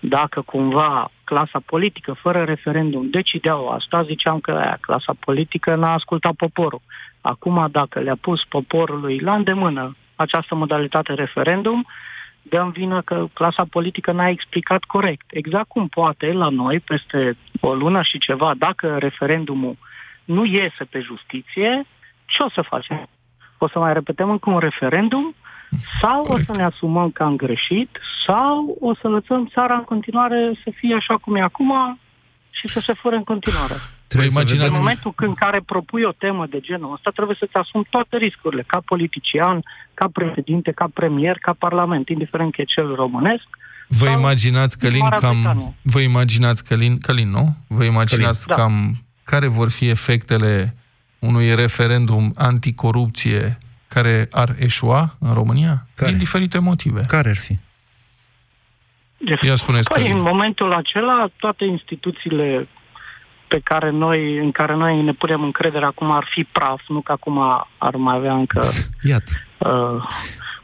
Dacă cumva clasa politică, fără referendum, decideau asta, ziceam că aia, clasa politică n-a ascultat poporul. Acum, dacă le-a pus poporului la îndemână această modalitate referendum, dăm vină că clasa politică n-a explicat corect. Exact cum poate la noi, peste o lună și ceva, dacă referendumul nu iese pe justiție, ce o să facem? O să mai repetăm încă un referendum sau corect. o să ne asumăm că am greșit sau o să lăsăm țara în continuare să fie așa cum e acum și să se fure în continuare. Trebuie imaginați... În momentul în care propui o temă de genul ăsta, trebuie să-ți asumi toate riscurile, ca politician, ca președinte, ca premier, ca parlament, indiferent că e cel românesc. Vă imaginați, Călin, cam... Vă imaginați, Călin, Călin, nu? Vă imaginați Călin. cam da. care vor fi efectele unui referendum anticorupție care ar eșua în România? Care? Din diferite motive. Care ar fi? Ia spuneți, păi, în momentul acela, toate instituțiile pe care noi, în care noi ne punem încredere acum ar fi praf, nu că acum ar mai avea încă Iată. Uh,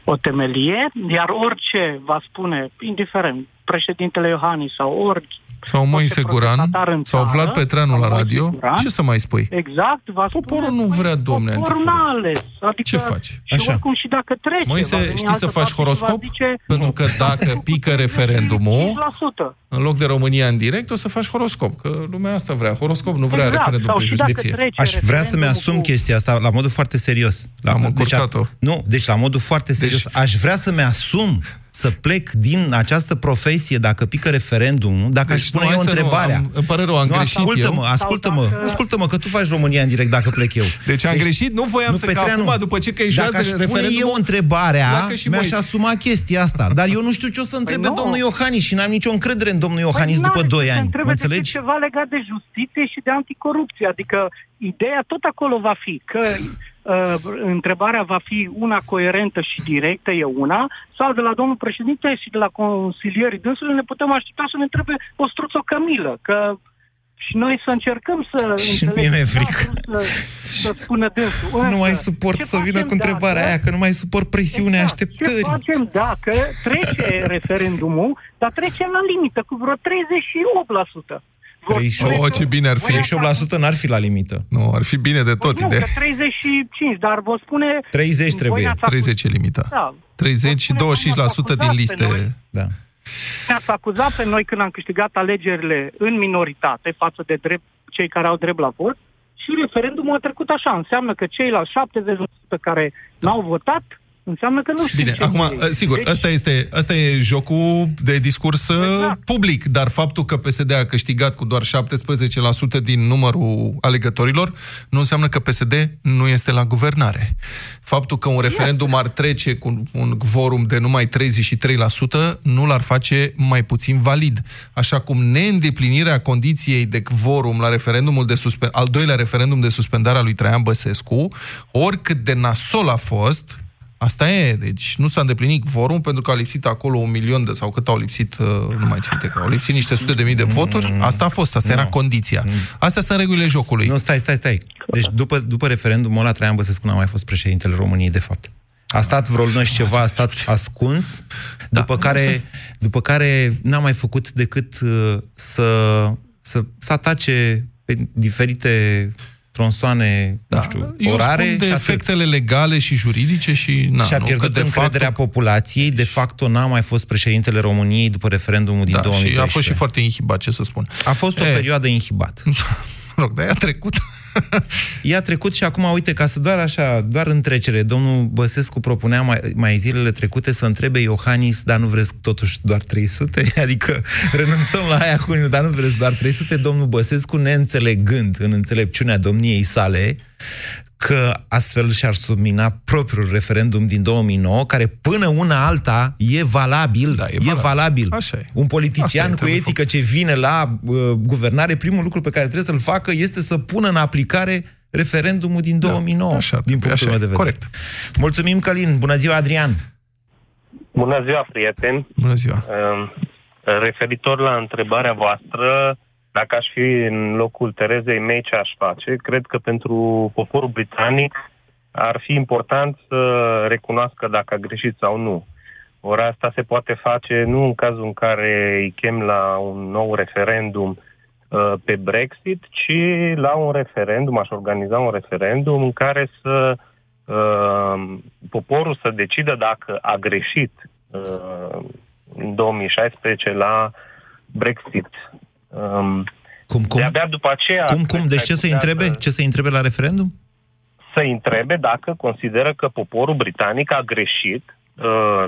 o temelie, iar orice va spune, indiferent, președintele Iohannis sau ori sau Moise Guran, sau Vlad Petreanu la radio, Guran, ce să mai spui? Exact, va Poporul nu vrea, domne, Poporul n-a ales. Adică, ce faci? Și Așa. oricum și dacă trece... Moise, știi să faci horoscop? Zice, Pentru că dacă pică referendumul, în loc de România în direct, o să faci horoscop. Că lumea asta vrea. Horoscop nu vrea exact. referendum pe justiție. Aș vrea să-mi asum cu... chestia asta la modul foarte serios. La Am deci, Nu, deci la modul foarte serios. Deci... Aș vrea să-mi asum să plec din această profesie dacă pică referendumul, dacă deci aș pune eu întrebarea. Nu, am, îmi pare rău, am nu, greșit ascultă-mă, eu. Ascultă-mă, dacă... ascultă-mă, că tu faci România în direct dacă plec eu. Deci am deci, greșit, nu voiam nu, să ca acum, după ce că Dacă aș pune eu întrebarea, mi-aș asuma chestia asta. Dar eu nu știu ce o să întrebe păi domnul Iohannis și n-am nicio încredere în domnul Iohannis păi după 2 ani. Mă înțelegi? ceva legat de justiție și de anticorupție. Adică ideea tot acolo va fi că uh, întrebarea va fi una coerentă și directă, e una, sau de la domnul președinte și de la consilierii dânsului ne putem aștepta să ne întrebe o struță Camilă, că și noi să încercăm să Și mie mi-e frică. Să, să spună dânsul. Nu mai suport să vină cu întrebarea dacă, aia, că nu mai suport presiunea exact, așteptării. Ce facem dacă trece referendumul, dar trece la limită cu vreo 38%? 38, oh, ce bine ar fi. 38% n-ar fi la limită. Nu, ar fi bine de tot. Nu, de... 35, dar vă spune... 30 trebuie. 30 e limita. Da. 30 și 25% din liste. Da. Ne-ați acuzat pe noi când am câștigat alegerile în minoritate față de drept, cei care au drept la vot și referendumul a trecut așa. Înseamnă că ceilalți 70% care da. n-au votat înseamnă că nu știu Bine, acum, e. sigur, deci... asta, este, asta e jocul de discurs uh, exact. public, dar faptul că PSD a câștigat cu doar 17% din numărul alegătorilor nu înseamnă că PSD nu este la guvernare. Faptul că un referendum ar trece cu un quorum de numai 33% nu l-ar face mai puțin valid. Așa cum neîndeplinirea condiției de quorum la referendumul de suspen- al doilea referendum de suspendare a lui Traian Băsescu, oricât de nasol a fost, Asta e, deci nu s-a îndeplinit vorum pentru că a lipsit acolo un milion de, sau cât au lipsit, uh, nu mai țin că au lipsit niște sute de mii de voturi. Mm. Asta a fost, asta no. era condiția. Mm. Astea sunt regulile jocului. Nu, stai, stai, stai. Deci după, după referendumul ăla, Traian Băsescu n-a mai fost președintele României, de fapt. A stat vreo lună și ceva, a stat ascuns, da, după, care, după care n-a mai făcut decât uh, să, să, să atace pe diferite tronsoane, da. nu știu, Eu orare. de și efectele legale și juridice și... Na, și a pierdut de încrederea fapt... populației. De fapt, n-a mai fost președintele României după referendumul din da, 2012. și a fost și foarte inhibat, ce să spun. A fost o e... perioadă inhibat. rog, dar ea a trecut. Ea a trecut și acum, uite, ca să doar așa, doar în trecere, domnul Băsescu propunea mai, mai zilele trecute să întrebe Iohannis, dar nu vreți totuși doar 300? Adică renunțăm la aia cu dar nu vreți doar 300? Domnul Băsescu, neînțelegând în înțelepciunea domniei sale, că astfel și-ar submina propriul referendum din 2009, care până una alta e valabil. Da, e, valabil. e valabil. Așa e. Un politician Asta cu etică ce vine la uh, guvernare, primul lucru pe care trebuie să-l facă este să pună în aplicare referendumul din 2009, da, așa, din punctul meu de vedere. Corect. Mulțumim, Călin. Bună ziua, Adrian. Bună ziua, prieteni. Bună ziua. Uh, referitor la întrebarea voastră, dacă aș fi în locul Terezei May, ce aș face? Cred că pentru poporul britanic ar fi important să recunoască dacă a greșit sau nu. Ori asta se poate face nu în cazul în care îi chem la un nou referendum uh, pe Brexit, ci la un referendum, aș organiza un referendum în care să uh, poporul să decidă dacă a greșit uh, în 2016 la Brexit. Um, cum, cum? De-abia după aceea... Cum, cum? Deci ce să întrebe? Să... Ce să întrebe la referendum? Să întrebe dacă consideră că poporul britanic a greșit uh,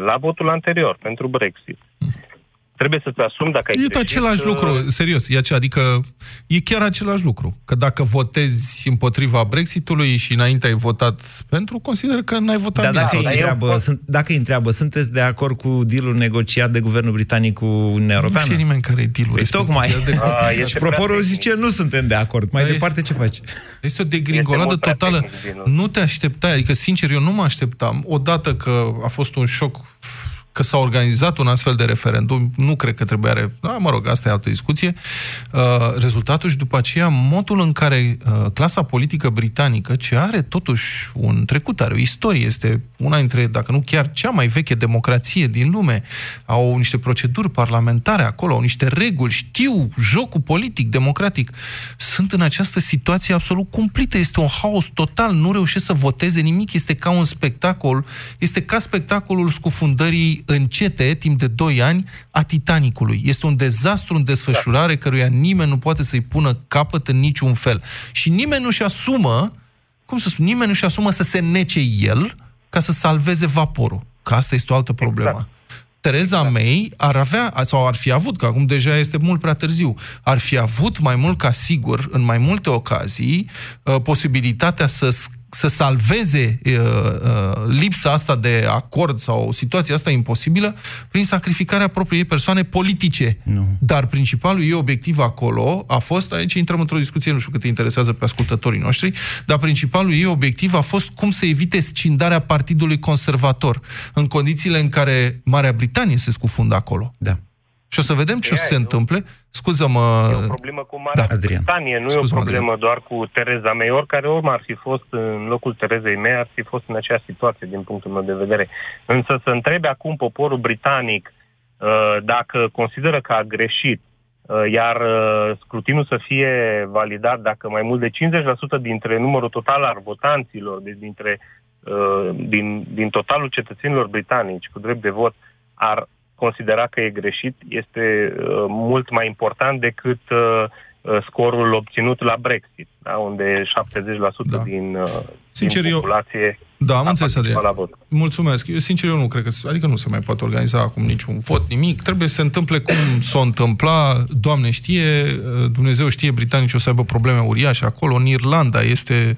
la votul anterior pentru Brexit. Hmm trebuie să-ți asumi dacă ai E greșit, același uh... lucru, serios. E acea, adică e chiar același lucru. Că dacă votezi împotriva Brexitului și înainte ai votat pentru, consider că n-ai votat da, dacă, îi întreabă, eu... sunt, dacă îi întreabă, sunteți de acord cu dealul negociat de guvernul britanic cu Uniunea Europeană? Nu știe nimeni care e dealul păi tocmai. De... A, și proporul zice, nu suntem de acord. Mai da, departe, ce faci? Este o degringoladă totală. Nu te așteptai, adică, sincer, eu nu mă așteptam. Odată că a fost un șoc că s-a organizat un astfel de referendum, nu cred că trebuia... Re... Da, mă rog, asta e altă discuție. Uh, rezultatul și după aceea modul în care uh, clasa politică britanică, ce are totuși un trecut, are o istorie, este una dintre, dacă nu chiar cea mai veche democrație din lume, au niște proceduri parlamentare acolo, au niște reguli, știu jocul politic, democratic, sunt în această situație absolut cumplită. Este un haos total, nu reușesc să voteze nimic, este ca un spectacol, este ca spectacolul scufundării încete, timp de 2 ani, a Titanicului. Este un dezastru în desfășurare da. căruia nimeni nu poate să-i pună capăt în niciun fel. Și nimeni nu-și asumă, cum să spun, nimeni nu-și asumă să se nece el ca să salveze vaporul. Că asta este o altă problemă. Exact. Tereza exact. May ar avea, sau ar fi avut, că acum deja este mult prea târziu, ar fi avut mai mult ca sigur, în mai multe ocazii, uh, posibilitatea să să salveze uh, uh, lipsa asta de acord sau situația asta imposibilă prin sacrificarea propriei persoane politice. Nu. Dar principalul ei obiectiv acolo a fost, aici intrăm într-o discuție, nu știu cât te interesează pe ascultătorii noștri, dar principalul ei obiectiv a fost cum să evite scindarea Partidului Conservator în condițiile în care Marea Britanie se scufundă acolo. Da. Și o să vedem ce o să se întâmple. Scuză-mă... E o problemă cu Marea da, Britanie, nu Scuză e o problemă Adrian. doar cu Tereza May. Oricare om ar fi fost în locul Terezei May, ar fi fost în aceeași situație, din punctul meu de vedere. Însă să întrebe acum poporul britanic uh, dacă consideră că a greșit, uh, iar uh, scrutinul să fie validat dacă mai mult de 50% dintre numărul total al votanților, deci dintre, din, din totalul cetățenilor britanici cu drept de vot, ar considera că e greșit este uh, mult mai important decât uh, uh, scorul obținut la Brexit, da, unde 70% da. din, uh, Sincer, din populație eu da, am înțeles, Adrian. La vot. Mulțumesc. Eu, sincer, eu nu cred că... Adică nu se mai poate organiza acum niciun vot, nimic. Trebuie să se întâmple cum s-o întâmpla. Doamne știe, Dumnezeu știe, britanicii o să aibă probleme uriașe acolo. În Irlanda este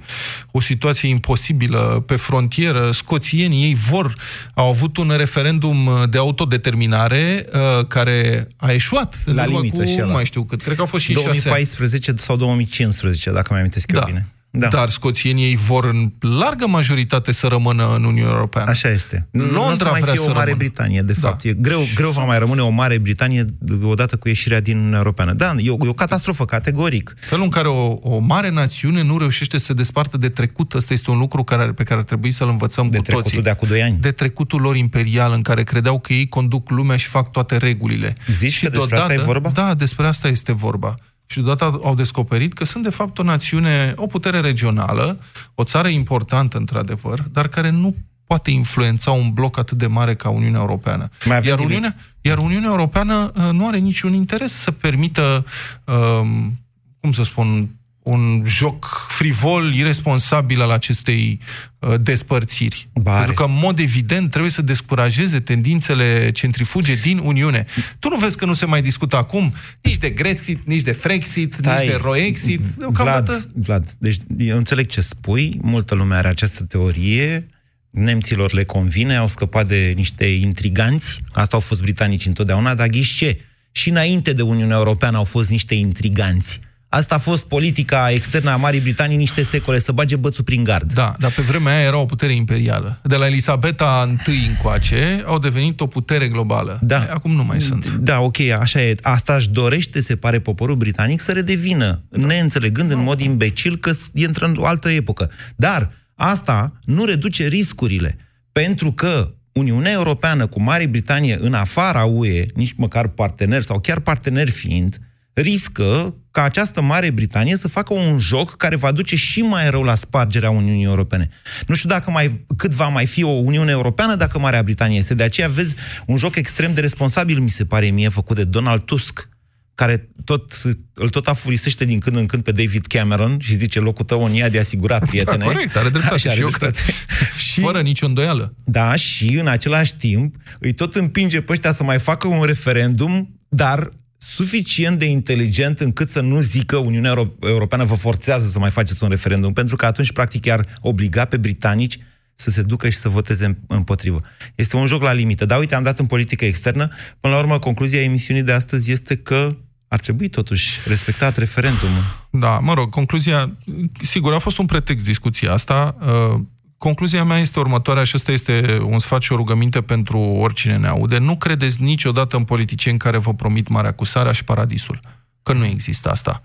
o situație imposibilă pe frontieră. Scoțienii ei vor, au avut un referendum de autodeterminare uh, care a eșuat. La limită cu, și Nu mai știu cât. Cred că au fost și 2014 sau 2015, dacă mai amintesc eu da. bine. Da. Dar scoțienii vor în largă majoritate să rămână în Uniunea Europeană. Așa este. Londra nu vrea fi o Mare rămână. Britanie, de fapt. Da. E greu, greu va mai rămâne o Mare Britanie odată cu ieșirea din Uniunea Europeană. Da, e o, e o catastrofă, categoric. Felul în care o, o mare națiune nu reușește să se despartă de trecut, ăsta este un lucru care, pe care ar trebui să-l învățăm de cu trecutul toții. de acum 2 ani. De trecutul lor imperial, în care credeau că ei conduc lumea și fac toate regulile. Zici și că despre asta e vorba? Da, despre asta este vorba și deodată au descoperit că sunt de fapt o națiune, o putere regională, o țară importantă într-adevăr, dar care nu poate influența un bloc atât de mare ca Uniunea Europeană. Iar Uniunea, iar Uniunea Europeană uh, nu are niciun interes să permită, um, cum să spun, un joc frivol, irresponsabil al acestei uh, despărțiri. Bare. Pentru că, în mod evident, trebuie să descurajeze tendințele centrifuge din Uniune. Tu nu vezi că nu se mai discută acum nici de Grexit, nici de Frexit, Stai. nici de Roexit? Vlad, Vlad, deci eu înțeleg ce spui, multă lume are această teorie, nemților le convine, au scăpat de niște intriganți, asta au fost britanici întotdeauna, dar ghiși ce? Și înainte de Uniunea Europeană au fost niște intriganți Asta a fost politica externă a Marii Britanii niște secole, să bage bățul prin gard. Da, dar pe vremea aia era o putere imperială. De la Elisabeta I încoace au devenit o putere globală. Da. Acum nu mai sunt. Da, ok, așa e. Asta își dorește, se pare, poporul britanic să redevină, da. neînțelegând da. în mod imbecil că intră în o altă epocă. Dar asta nu reduce riscurile, pentru că Uniunea Europeană cu Marea Britanie în afara UE, nici măcar partener sau chiar partener fiind, riscă ca această Mare Britanie să facă un joc care va duce și mai rău la spargerea Uniunii Europene. Nu știu dacă mai, cât va mai fi o Uniune Europeană dacă Marea Britanie este. De aceea vezi un joc extrem de responsabil, mi se pare mie, făcut de Donald Tusk, care tot, îl tot afurisește din când în când pe David Cameron și zice locul tău în ea de asigurat, prietene. Da, corect, are dreptate. Așa, și eu cred. și, Fără nicio îndoială. Da, și în același timp îi tot împinge pe ăștia să mai facă un referendum, dar suficient de inteligent încât să nu zică Uniunea Europeană vă forțează să mai faceți un referendum, pentru că atunci, practic, iar obliga pe britanici să se ducă și să voteze împotrivă. Este un joc la limită. Dar uite, am dat în politică externă. Până la urmă, concluzia emisiunii de astăzi este că ar trebui totuși respectat referendumul. Da, mă rog, concluzia, sigur, a fost un pretext discuția asta. Uh, Concluzia mea este următoarea și ăsta este un sfat și o rugăminte pentru oricine ne aude. Nu credeți niciodată în politicieni care vă promit marea cusarea și paradisul. Că nu există asta.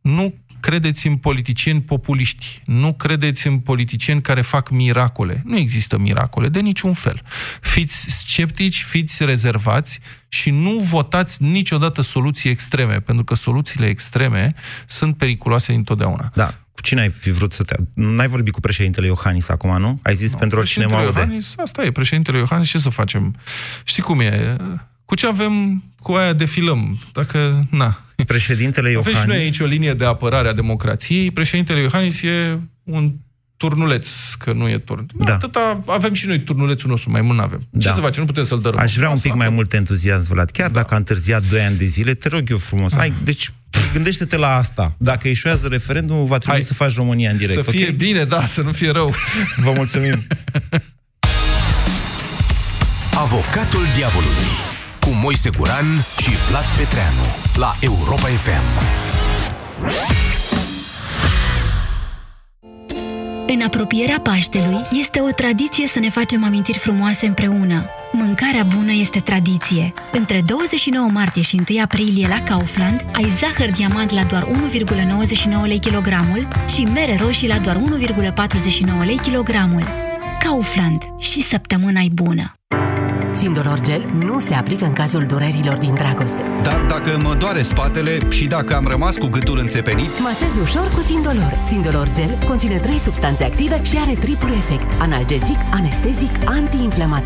Nu credeți în politicieni populiști. Nu credeți în politicieni care fac miracole. Nu există miracole de niciun fel. Fiți sceptici, fiți rezervați și nu votați niciodată soluții extreme, pentru că soluțiile extreme sunt periculoase întotdeauna. Da. Cu cine ai fi vrut să te... N-ai vorbit cu președintele Iohannis acum, nu? Ai zis no, pentru oricine mă aude. Iohannis, asta e, președintele Iohannis, ce să facem? Știi cum e? Cu ce avem, cu aia defilăm. Dacă, na. Președintele Iohannis... Avem și noi aici o linie de apărare a democrației. Președintele Iohannis e un turnuleț, că nu e turn. Da. Atâta avem și noi turnulețul nostru, mai mult avem. Ce da. să facem? Nu putem să-l dărâm. Aș vrea un pic mai mult entuziasm, Vlad. Chiar da. dacă a întârziat 2 ani de zile, te rog eu frumos. Hai, deci gândește-te la asta. Dacă eșuează referendumul, va trebui Hai. să faci România în direct. Să fie okay? bine, da, să nu fie rău. Vă mulțumim. Avocatul diavolului cu Moise Guran și Vlad Petreanu la Europa FM. În apropierea Paștelui este o tradiție să ne facem amintiri frumoase împreună. Mâncarea bună este tradiție. Între 29 martie și 1 aprilie la Kaufland ai zahăr diamant la doar 1,99 lei kilogramul și mere roșii la doar 1,49 lei kilogramul. Kaufland. Și săptămâna e bună! Sindolor Gel nu se aplică în cazul durerilor din dragoste. Dar dacă mă doare spatele și dacă am rămas cu gâtul înțepenit... Masez ușor cu Sindolor. Sindolor Gel conține trei substanțe active și are triplu efect. Analgezic, anestezic, antiinflamator.